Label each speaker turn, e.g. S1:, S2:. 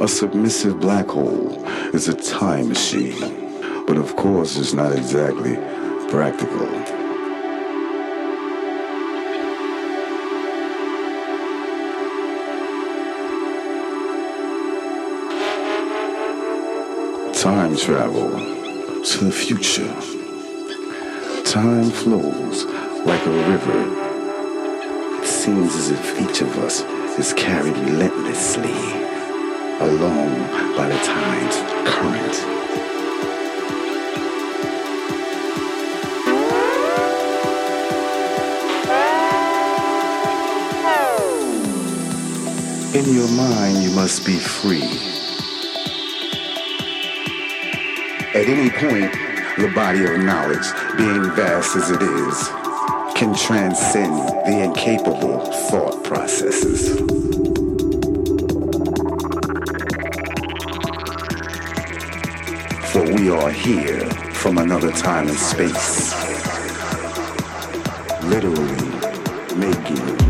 S1: A supermassive black hole is a time machine, but of course it's not exactly practical. Time travel to the future. Time flows like a river. It seems as if each of us is carried relentlessly along by the tide's current. In your mind, you must be free. At any point, the body of knowledge, being vast as it is, can transcend the incapable thought processes. We are here from another time and space, literally making